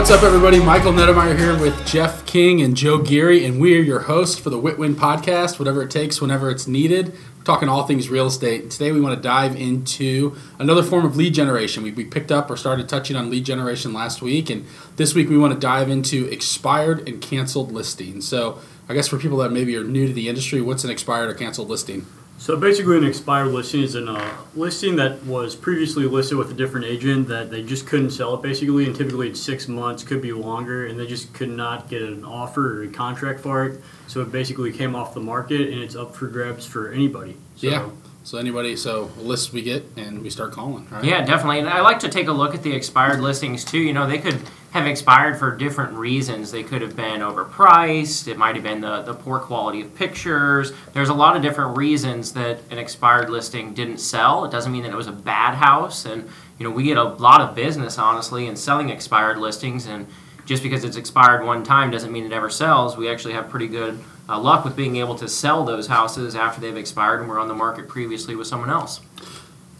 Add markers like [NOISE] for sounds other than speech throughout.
what's up, everybody? Michael Nettemeyer here with Geoff King and Joe Geary, and we are your hosts for the WITWIN podcast, whatever it takes, whenever it's needed. We're talking all things real estate. Today, we want to dive into another form of lead generation. We, we picked up or started touching on lead generation last week, and this week we want to dive into expired and canceled listings. So, I guess for people that maybe are new to the industry, what's an expired or canceled listing? So basically, an expired listing is a uh, listing that was previously listed with a different agent that they just couldn't sell it basically, and typically it's six months, could be longer, and they just could not get an offer or a contract for it. So it basically came off the market, and it's up for grabs for anybody. So yeah. So anybody, so lists we get and we start calling. Right? Yeah, definitely. And I like to take a look at the expired listings too. You know, they could have expired for different reasons. They could have been overpriced. It might have been the, the poor quality of pictures. There's a lot of different reasons that an expired listing didn't sell. It doesn't mean that it was a bad house. And, you know, we get a lot of business, honestly, in selling expired listings. And just because it's expired one time doesn't mean it ever sells. We actually have pretty good uh, luck with being able to sell those houses after they've expired and were on the market previously with someone else.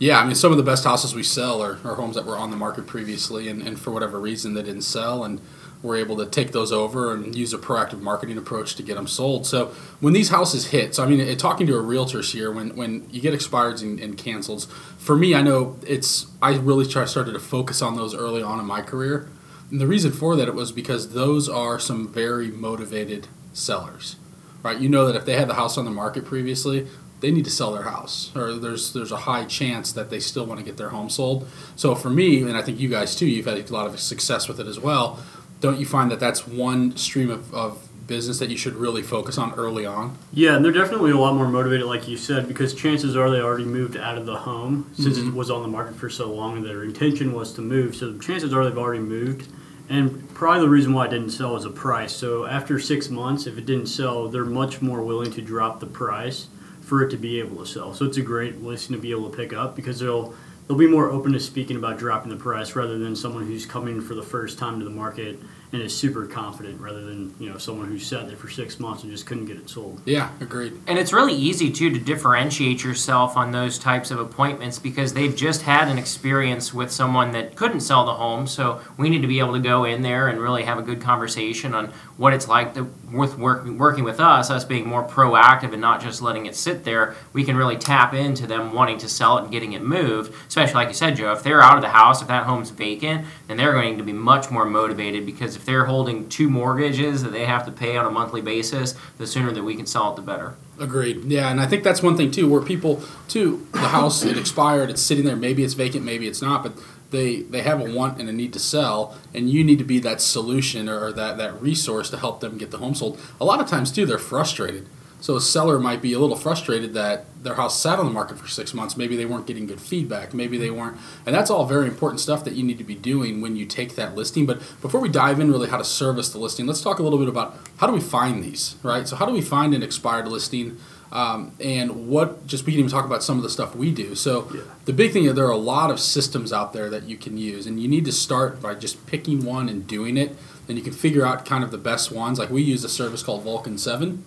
Yeah, I mean, some of the best houses we sell are, are homes that were on the market previously, and, and for whatever reason they didn't sell, and we're able to take those over and use a proactive marketing approach to get them sold. So when these houses hit, so I mean, talking to a realtor here, when when you get expireds and, and cancels, for me, I know it's I really try, started to focus on those early on in my career, and the reason for that it was because those are some very motivated sellers right? You know that if they had the house on the market previously, they need to sell their house, or there's there's a high chance that they still want to get their home sold. So for me, and I think you guys too, you've had a lot of success with it as well. Don't you find that that's one stream of, of business that you should really focus on early on? Yeah, and they're definitely a lot more motivated, like you said, because chances are they already moved out of the home since mm-hmm. it was on the market for so long, and their intention was to move. So chances are they've already moved and probably the reason why it didn't sell is a price. So after six months, if it didn't sell, they're much more willing to drop the price for it to be able to sell. So it's a great listing to be able to pick up because they'll they'll be more open to speaking about dropping the price rather than someone who's coming for the first time to the market and is super confident rather than you know someone who sat there for six months and just couldn't get it sold. Yeah, agreed. And it's really easy too to differentiate yourself on those types of appointments because they've just had an experience with someone that couldn't sell the home. So we need to be able to go in there and really have a good conversation on what it's like to, with work, working with us, us being more proactive and not just letting it sit there. We can really tap into them wanting to sell it and getting it moved. Especially like you said, Joe, if they're out of the house, if that home's vacant, then they're going to be much more motivated because if they're holding two mortgages that they have to pay on a monthly basis, the sooner that we can sell it, the better. Agreed. Yeah, and I think that's one thing too, where people too, the house it expired, it's sitting there, maybe it's vacant, maybe it's not, but they they have a want and a need to sell, and you need to be that solution or that that resource to help them get the home sold. A lot of times too, they're frustrated so a seller might be a little frustrated that their house sat on the market for six months. Maybe they weren't getting good feedback. Maybe they weren't, and that's all very important stuff that you need to be doing when you take that listing. But before we dive in really how to service the listing, let's talk a little bit about how do we find these, right? So how do we find an expired listing? Um, and what just we can even talk about some of the stuff we do. So yeah. the big thing is there are a lot of systems out there that you can use, and you need to start by just picking one and doing it. Then you can figure out kind of the best ones. Like we use a service called Vulcan Seven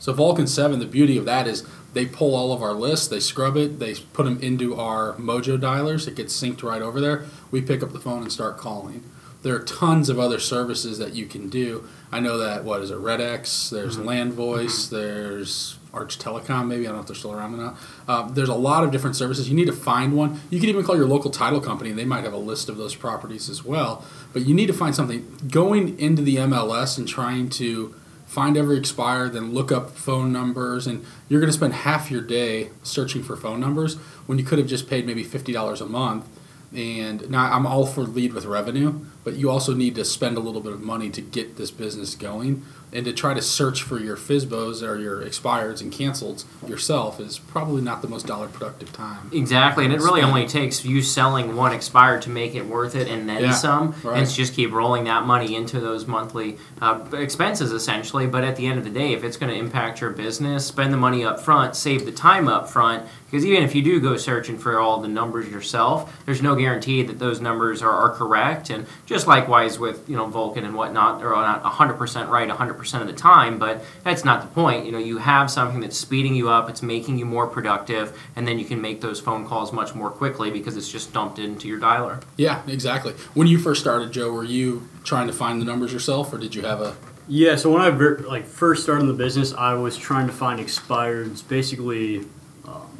so Vulcan 7, the beauty of that is they pull all of our lists, they scrub it, they put them into our Mojo dialers. It gets synced right over there. We pick up the phone and start calling. There are tons of other services that you can do. I know that what is it, RedX? There's mm-hmm. Land Voice. Mm-hmm. There's Arch Telecom. Maybe I don't know if they're still around or not. Um, there's a lot of different services. You need to find one. You can even call your local title company. They might have a list of those properties as well. But you need to find something. Going into the MLS and trying to find every expired, then look up phone numbers, and you're going to spend half your day searching for phone numbers when you could have just paid maybe fifty dollars a month. And now I'm all for lead with revenue, but you also need to spend a little bit of money to get this business going and to try to search for your FSBOs or your expireds and canceleds yourself is probably not the most dollar productive time. Exactly, and it really only takes you selling one expired to make it worth it, and then yeah, some, right. and just keep rolling that money into those monthly uh, expenses essentially. But at the end of the day, if it's going to impact your business, spend the money up front, save the time up front, because even if you do go searching for all the numbers yourself, there's no guarantee that those numbers are, are correct, and Just likewise with you know Vulcan and whatnot, they're not 100% right 100% of the time, but that's not the point. You know, you have something that's speeding you up, it's making you more productive, and then you can make those phone calls much more quickly because it's just dumped into your dialer. Yeah, exactly. When you first started, Joe, were you trying to find the numbers yourself, or did you have a? Yeah, so when I like first started in the business, I was trying to find expireds basically um,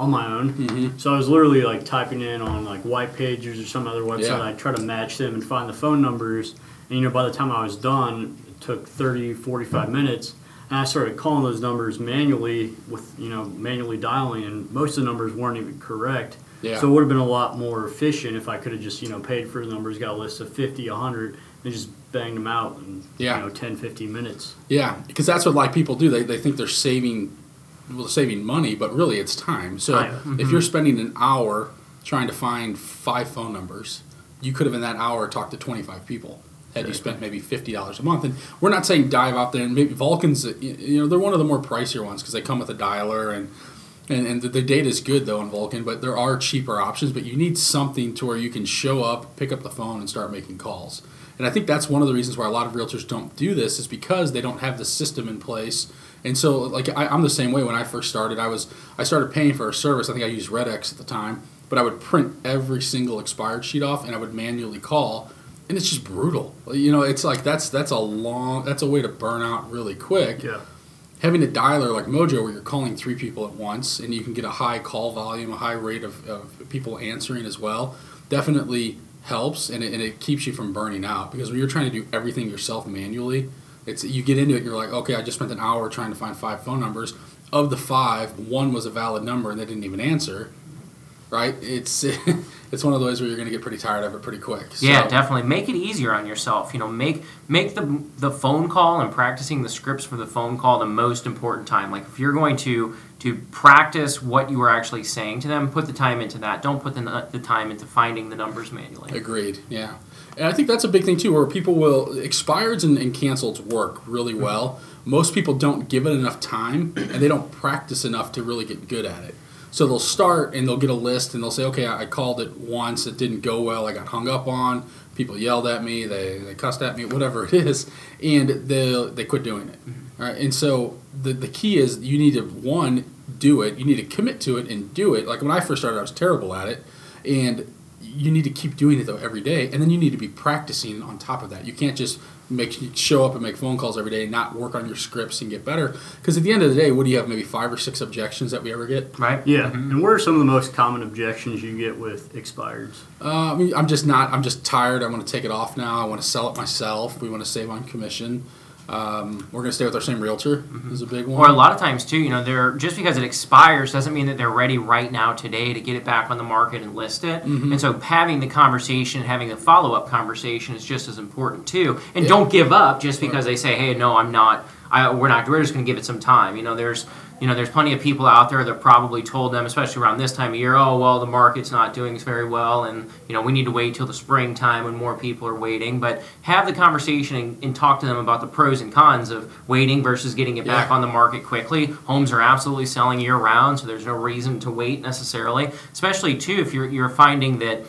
on my own. Mm-hmm. So I was literally like typing in on like white pages or some other website. Yeah. I'd try to match them and find the phone numbers. And you know, by the time I was done, it took 30, 45 minutes. And I started calling those numbers manually with, you know, manually dialing, and most of the numbers weren't even correct. Yeah. So it would have been a lot more efficient if I could have just, you know, paid for the numbers, got a list of 50, 100, and just banged them out in, Yeah. you know, 10, 15 minutes. Yeah, because that's what like people do. They, they think they're saving, well, saving money, but really it's time. So Time. if mm-hmm. you're spending an hour trying to find five phone numbers, you could have in that hour talked to 25 people. Had you spent maybe fifty dollars a month, and we're not saying dive out there and maybe Vulcans, you- know, they're one of the more pricier ones because they come with a dialer and and, and the, the data is good though on Vulcan, but there are cheaper options. But you need something to where you can show up, pick up the phone, and start making calls. And I think that's one of the reasons why a lot of realtors don't do this is because they don't have the system in place. And so, like I, I'm the same way. When I first started, I was I started paying for a service. I think I used RedX at the time, but I would print every single expired sheet off, and I would manually call, and it's just brutal. You know, it's like that's that's a long that's a way to burn out really quick Yeah. having a dialer like Mojo where you're calling three people at once and you can get a high call volume, a high rate of, of people answering as well, definitely helps and it, and it keeps you from burning out because when you're trying to do everything yourself manually, it's you get into it and you're like, okay, I just spent an hour trying to find five phone numbers. Of the five, one was a valid number and they didn't even answer. Right? It's [LAUGHS] it's one of those where you're going to get pretty tired of it pretty quick. Yeah, definitely. Make it easier on yourself. You know, make make the the phone call and practicing the scripts for the phone call the most important time. Like if you're going to to practice what you are actually saying to them, put the time into that. Don't put the, the time into finding the numbers manually. Agreed. Yeah, and I think that's a big thing too, where people will expireds and, and canceleds work really mm-hmm. well. Most people don't give it enough time, and they don't practice enough to really get good at it. So they'll start and they'll get a list, and they'll say, "Okay, I I called it once. It didn't go well. I got hung up on. People yelled at me. They, they cussed at me. Whatever it is, and they they quit doing it. Mm-hmm. All right. And so the the key is you need to one do it. You need to commit to it and do it. Like when I first started, I was terrible at it, and you need to keep doing it though every day, and then you need to be practicing on top of that. You can't just make show up and make phone calls every day and not work on your scripts and get better. Because at the end of the day, what do you have? Maybe five or six objections that we ever get. Right? Yeah. And what are some of the most common objections you get with expireds? Uh, I mean, I'm just not. I'm just tired. I want to take it off now. I want to sell it myself. We want to save on commission. Um, we're going to stay with our same realtor. Is a big one. Or a lot of times too, you know, they're just because it expires doesn't mean that they're ready right now today to get it back on the market and list it. Mm-hmm. And so having the conversation, having the follow up conversation is just as important too. And Yeah. don't give up just because they say, "Hey, no, I'm not. I, we're not. We're just going to give it some time." You know, there's you know, there's plenty of people out there that probably told them, especially around this time of year, oh well, the market's not doing very well, and you know, we need to wait till the springtime when more people are waiting. But have the conversation and, and talk to them about the pros and cons of waiting versus getting it back on the market quickly. Homes are absolutely selling year round, so there's no reason to wait necessarily. Especially too, if you're you're finding that.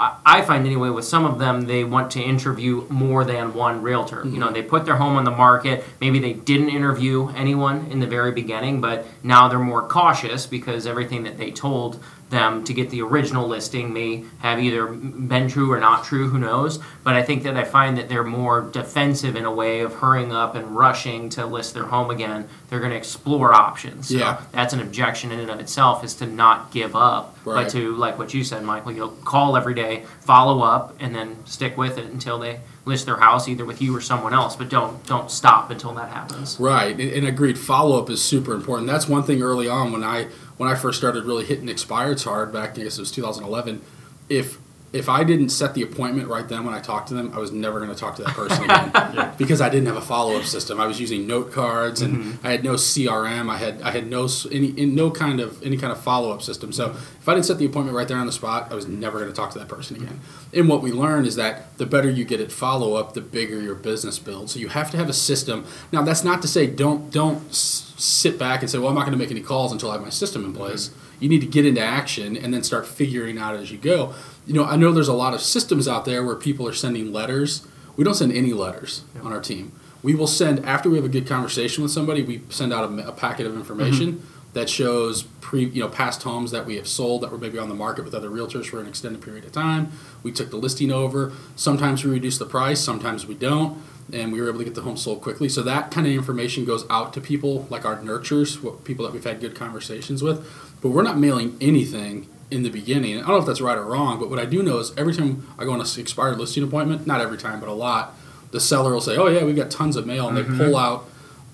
I find anyway with some of them they want to interview more than one realtor. You mm-hmm. know, they put their home on the market. Maybe they didn't interview anyone in the very beginning, but now they're more cautious because everything that they told them to get the original listing may have either been true or not true, who knows. But I think that I find that they're more defensive in a way of hurrying up and rushing to list their home again. They're going to explore options. So Yeah. that's an objection in and of itself is to not give up, Right. but to like what you said, Michael, you'll call every day, follow up, and then stick with it until they list their house either with you or someone else. But don't don't stop until that happens. Right, and, and agreed. Follow up is super important. That's one thing early on when I when I first started really hitting expireds hard back. I guess it was 2011. If if I didn't set the appointment right then when I talked to them, I was never going to talk to that person [LAUGHS] again because I didn't have a follow up system. I was using note cards and mm-hmm. I had no CRM. I had I had no any in no kind of any kind of follow up system. So mm-hmm. if I didn't set the appointment right there on the spot, I was never going to talk to that person again. And what we learned is that the better you get at follow up, the bigger your business builds. So you have to have a system. Now that's not to say don't don't sit back and say, well, I'm not going to make any calls until I have my system in mm-hmm. place. You need to get into action and then start figuring out as you go. You know, I know there's a lot of systems out there where people are sending letters. We don't send any letters on our team. We will send after we have a good conversation with somebody. We send out a, a packet of information mm-hmm. that shows pre, you know, past homes that we have sold that were maybe on the market with other realtors for an extended period of time. We took the listing over. Sometimes we reduce the price. Sometimes we don't and we were able to get the home sold quickly. So that kind of information goes out to people like our nurtures, what people that we've had good conversations with. But we're not mailing anything in the beginning. I don't know if that's right or wrong, but what I do know is every time I go on an expired listing appointment, not every time, but a lot, the seller will say, "Oh yeah, we've got tons of mail," and they pull mm-hmm. out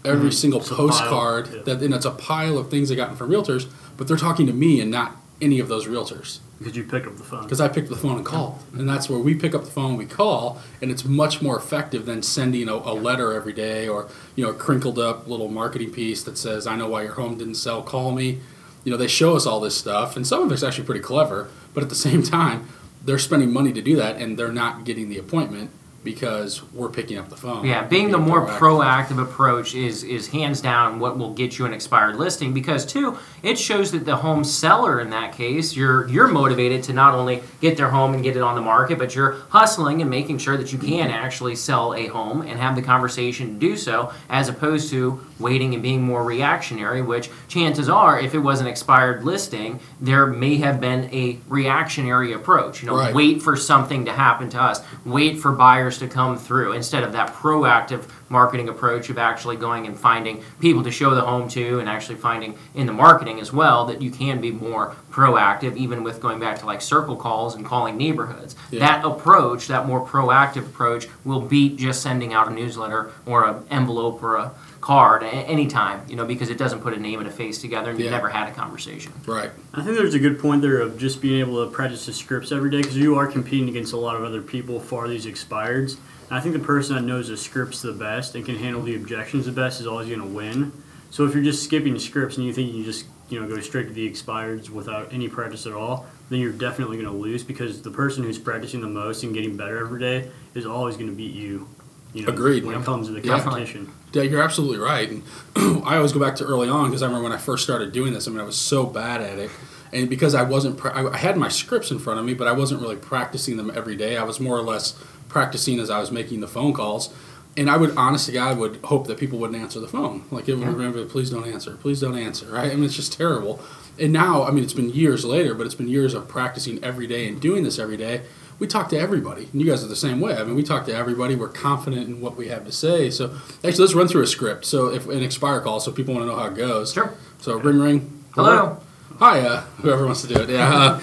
every mm-hmm. single It's postcard yeah. that, and it's a pile of things they gotten from realtors. But they're talking to me and not any of those realtors Because you picked up the phone. because I picked up the phone and called, and that's where we pick up the phone, we call, and it's much more effective than sending a, a letter every day or you know a crinkled up little marketing piece that says, "I know why your home didn't sell. Call me." You know, they show us all this stuff, and some of it's actually pretty clever, but at the [LAUGHS] same time, they're spending money to do that, and they're not getting the appointment because we're picking up the phone. Yeah, being the more proactive approach is is hands down what will get you an expired listing because two, it shows that the home seller in that case, you're you're motivated to not only get their home and get it on the market, but you're hustling and making sure that you can actually sell a home and have the conversation to do so as opposed to waiting and being more reactionary, which chances are if it was an expired listing, there may have been a reactionary approach. You know, Right. wait for something to happen to us, wait for buyers to come through instead of that proactive marketing approach of actually going and finding people to show the home to and actually finding in the marketing as well that you can be more proactive even with going back to like circle calls and calling neighborhoods Yeah. that approach that more proactive approach will beat just sending out a newsletter or an envelope or a card a- anytime you know because it doesn't put a name and a face together and you've never had a conversation Right. I think there's a good point there of just being able to practice the scripts every day because you are competing against a lot of other people for these expireds. I think the person that knows the scripts the best and can handle the objections the best is always going to win. So if you're just skipping scripts and you think you just you know go straight to the expireds without any practice at all, then you're definitely going to lose because the person who's practicing the most and getting better every day is always going to beat you. You know, Agreed. when it comes to the competition. Yeah, you're absolutely right. And [CLEARS THROAT] I always go back to early on because I remember when I first started doing this. I mean, I was so bad at it, and because I wasn't, pra- I had my scripts in front of me, but I wasn't really practicing them every day. I was more or less practicing as I was making the phone calls. And I would, honest to God, would hope that people wouldn't answer the phone. Like, it would remember, please don't answer, please don't answer, right? I mean, it's just terrible. And now, I mean, it's been years later, but it's been years of practicing every day and doing this every day. We talk to everybody, and you guys are the same way. I mean, we talk to everybody. We're confident in what we have to say. So, actually, let's run through a script. So, if an expire call, so people want to know how it goes. Sure. So, ring, ring. hello Hi, uh, whoever wants to do it. Yeah. Uh,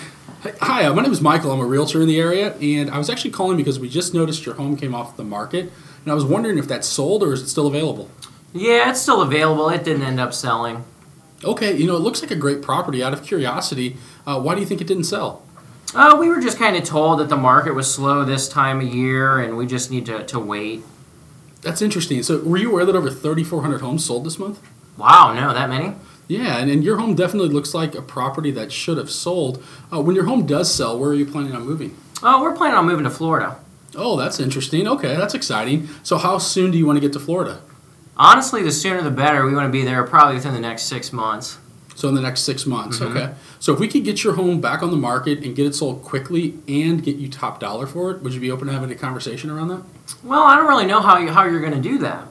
hi, uh, my name is Michael. I'm a realtor in the area, and I was actually calling because we just noticed your home came off the market, and I was wondering if that's sold or is it still available. yeah it's still available it didn't end up selling Okay, you know, it looks like a great property. Out of curiosity, uh, why do you think it didn't sell? Uh, we were just kind of told that the market was slow this time of year and we just need to, to wait. That's interesting. So, were you aware that over 3,400 homes sold this month? Wow, no, that many? Yeah, and, and your home definitely looks like a property that should have sold. Uh, when your home does sell, where are you planning on moving? Oh, we're planning on moving to Florida. Oh, that's interesting. Okay, that's exciting. So, how soon do you want to get to Florida? Honestly, the sooner the better. We want to be there probably within the next six months. So, in the next six months, Mm-hmm. okay. So, if we could get your home back on the market and get it sold quickly and get you top dollar for it, would you be open to having a conversation around that? Well, I don't really know how, you, how you're going to do that.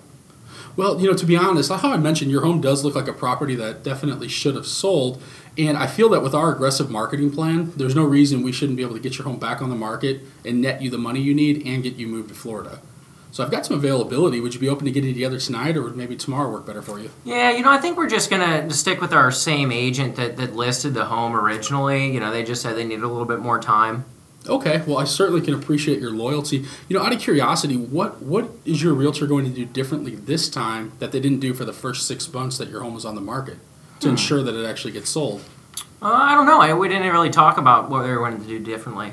Well, you know, to be honest, like how I mentioned, your home does look like a property that definitely should have sold. And I feel that with our aggressive marketing plan, there's no reason we shouldn't be able to get your home back on the market and net you the money you need and get you moved to Florida. So I've got some availability. Would you be open to getting together tonight or would maybe tomorrow work better for you? Yeah, you know, I think we're just to stick with our same agent that, that listed the home originally. You know, they just said they needed a little bit more time. Okay, well, I certainly can appreciate your loyalty. You know, out of curiosity, what what is your realtor going to do differently this time that they didn't do for the first six months that your home was on the market to ensure that it actually gets sold? Uh, I don't know. I, we didn't really talk about what they were going to do differently.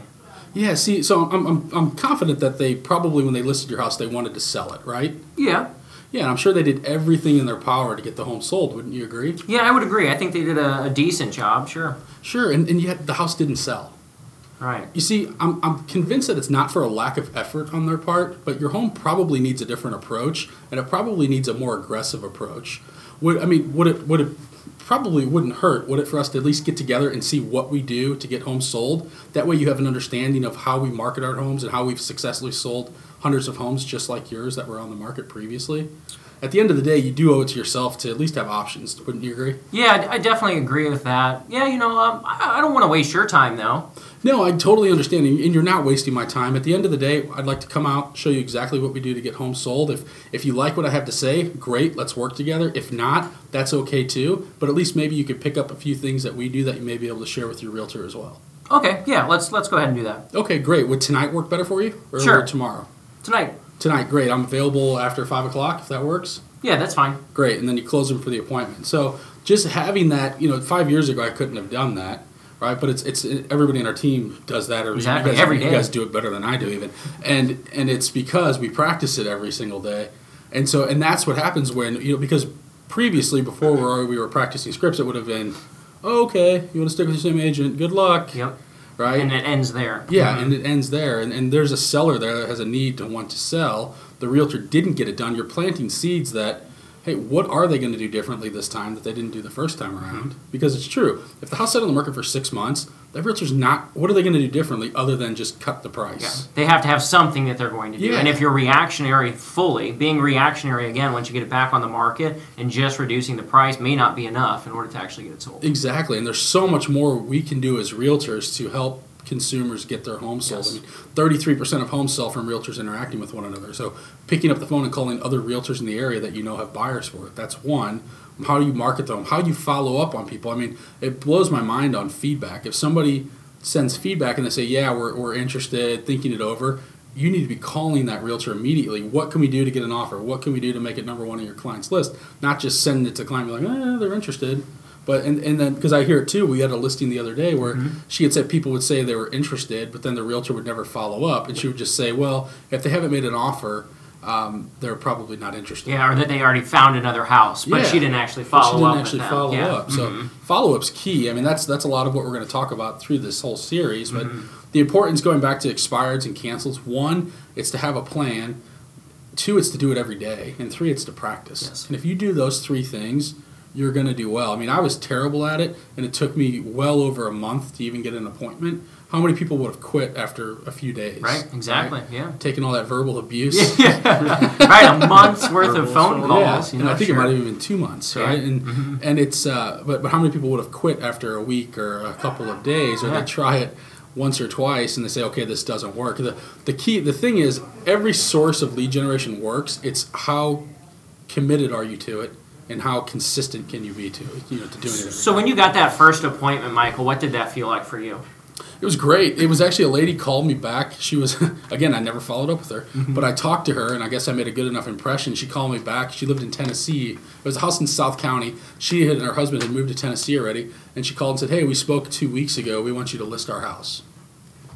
Yeah, see, so I'm, I'm, I'm confident that they probably, when they listed your house, they wanted to sell it, right? Yeah. Yeah, and I'm sure they did everything in their power to get the home sold. Wouldn't you agree? Yeah, I would agree. I think they did a, a decent job, sure. Sure, and, and yet the house didn't sell. Right. You see, I'm, I'm convinced that it's not for a lack of effort on their part, but your home probably needs a different approach, and it probably needs a more aggressive approach. Would I mean, would it would it probably wouldn't hurt, would it, for us to at least get together and see what we do to get homes sold? That way, you have an understanding of how we market our homes and how we've successfully sold hundreds of homes just like yours that were on the market previously. At the end of the day, you do owe it to yourself to at least have options. Wouldn't you agree? Yeah, I definitely agree with that. Yeah, you know, um, I I don't want to waste your time though. No, I totally understand, and you're not wasting my time. At the end of the day, I'd like to come out, show you exactly what we do to get homes sold. If if you like what I have to say, great, let's work together. If not, that's okay too. But at least maybe you could pick up a few things that we do that you may be able to share with your realtor as well. Okay, yeah, let's let's go ahead and do that Okay, great. Would tonight work better for you, or Sure. would tomorrow? tonight. Tonight, great. I'm available after five o'clock if that works. Yeah, that's fine. Great, and then you close them for the appointment. So just having that, you know, five years ago I couldn't have done that, right? But it's it's everybody in our team does that, or Exactly, you guys, every you guys do it better than I do even, and and it's because we practice it every single day, and so and that's what happens when you know because previously before we were, we were practicing scripts, it would have been, oh, okay, you want to stick with the same agent, good luck, Yep. right? And it ends there. Yeah, mm-hmm. and it ends there. And, and there's a seller there that has a need to want to sell. The realtor didn't get it done. You're planting seeds that, hey, what are they going to do differently this time that they didn't do the first time around? Mm-hmm. Because it's true. If the house sat on the market for six months, that realtor's not, what are they going to do differently other than just cut the Yeah. price? They have to have something that they're going to do. Yeah. And if you're reactionary fully, being reactionary again once you get it back on the market and just reducing the price may not be enough in order to actually get it sold. Exactly. And there's so much more we can do as realtors to help consumers get their homes sold. Yes. I mean, 33% of homes sell from realtors interacting with one another. So picking up the phone and calling other realtors in the area that you know have buyers for it. That's one. How do you market them? How do you follow up on people? I mean, it blows my mind on feedback. If somebody sends feedback and they say, yeah, we're, we're interested, thinking it over, you need to be calling that realtor immediately. What can we do to get an offer? What can we do to make it number one on your client's list? Not just sending it to the client, and be like, eh, they're interested. But and, and then because I hear it too, we had a listing the other day where she had said people would say they were interested, but then the realtor would never follow up, and she would just say, well, if they haven't made an offer, um, they're probably not interested. Yeah, or that they already found another house, but Yeah. she didn't actually follow she didn't up. actually follow yeah. up. So Mhm. follow up's key. I mean, that's that's a lot of what we're going to talk about through this whole series. But Mm-hmm. the importance going back to expireds and cancels. One, it's to have a plan. Two, it's to do it every day, and three, it's to practice. Yes. And if you do those three things, you're going to do well. I mean, I was terrible at it, and it took me well over a month to even get an appointment. How many people would have quit after a few days? Right, exactly. Yeah. Taking all that verbal abuse. [LAUGHS] yeah, [LAUGHS] right, a month's worth of phone calls. Yeah, you and I think sure. it might have even been two months, Yeah. right? And Mhm. and it's uh, but but how many people would have quit after a week or a couple of days, or Yeah. they try it once or twice and they say, okay, this doesn't work. The the key, the thing is, every source of lead generation works. It's how committed are you to it, and how consistent can you be to you know, to doing it. So when you got that first appointment, Michael, what did that feel like for you? It was great. It was actually a lady called me back. She was [LAUGHS] again, I never followed up with her, Mm-hmm. but I talked to her and I guess I made a good enough impression. She called me back. She lived in Tennessee. It was a house in South County. She had, and her husband had moved to Tennessee already, and she called and said, "Hey, we spoke 2 weeks ago. We want you to list our house."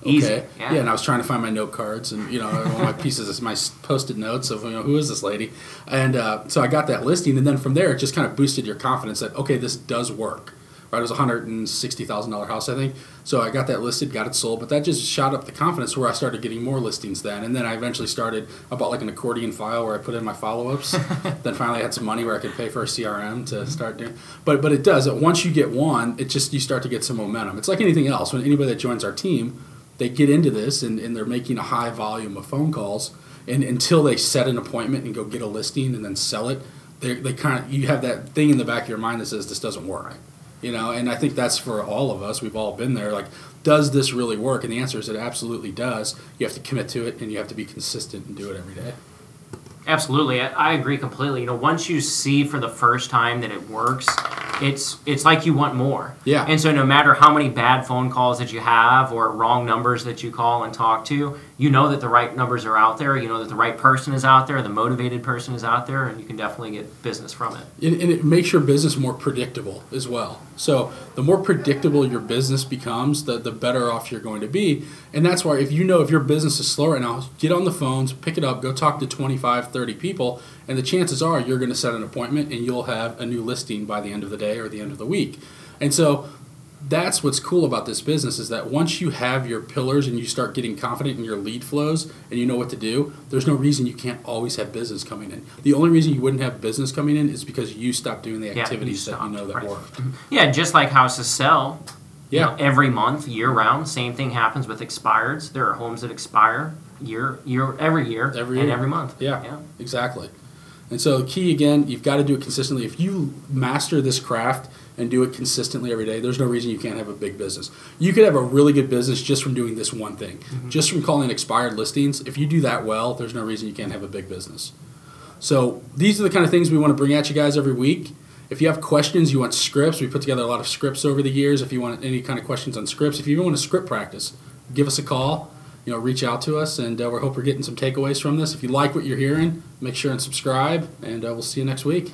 Easy. Okay. Yeah. and I was trying to find my note cards and you know all my [LAUGHS] pieces of my post-it notes of you know who is this lady, and uh, so I got that listing, and then from there it just kind of boosted your confidence that okay this does work. Right, it was a hundred and sixty thousand dollar house, I think. So I got that listed, got it sold, but that just shot up the confidence where I started getting more listings then, and then I eventually started. I bought like an accordion file where I put in my follow-ups. [LAUGHS] then finally I had some money where I could pay for a CRM to start doing. But but it does. Once you get one, it just you start to get some momentum. It's like anything else. When anybody that joins our team, they get into this and, and they're making a high volume of phone calls and until they set an appointment and go get a listing and then sell it they, they kind of you have that thing in the back of your mind that says this doesn't work. You know and i think that's for all of us. We've all been there like does this really work? And the answer is it absolutely does. You have to commit to it and you have to be consistent and do it every day. Absolutely, I, I agree completely. You know, once you see for the first time that it works, it's it's like you want more. Yeah. And so, no matter how many bad phone calls that you have or wrong numbers that you call and talk to, you know that the right numbers are out there. You know that the right person is out there, the motivated person is out there, and you can definitely get business from it. and, and it makes your business more predictable as well. So the more predictable your business becomes, the, the better off you're going to be. And that's why if you know if your business is slow right now, get on the phones, pick it up, go talk to 25, 30 people, and the chances are you're going to set an appointment and you'll have a new listing by the end of the day or the end of the week. And so that's what's cool about this business is that once you have your pillars and you start getting confident in your lead flows and you know what to do, there's no reason you can't always have business coming in. The only reason you wouldn't have business coming in is because you stopped doing the you activities that you know that right. work. [LAUGHS] Yeah, just like houses sell. you Yeah. know, every month, year round. Same thing happens with expireds. There are homes that expire year, year, every year, Every and every month. Yeah, yeah. exactly. And so the key again, you've got to do it consistently. If you master this craft and do it consistently every day, there's no reason you can't have a big business. You could have a really good business just from doing this one thing, mm-hmm. just from calling expired listings. If you do that well, there's no reason you can't have a big business. So these are the kind of things we want to bring at you guys every week. If you have questions, you want scripts, we put together a lot of scripts over the years. If you want any kind of questions on scripts, if you even want a script practice, give us a call you know, reach out to us, and uh, we hope we're getting some takeaways from this. If you like what you're hearing, make sure and subscribe, and uh, we'll see you next week.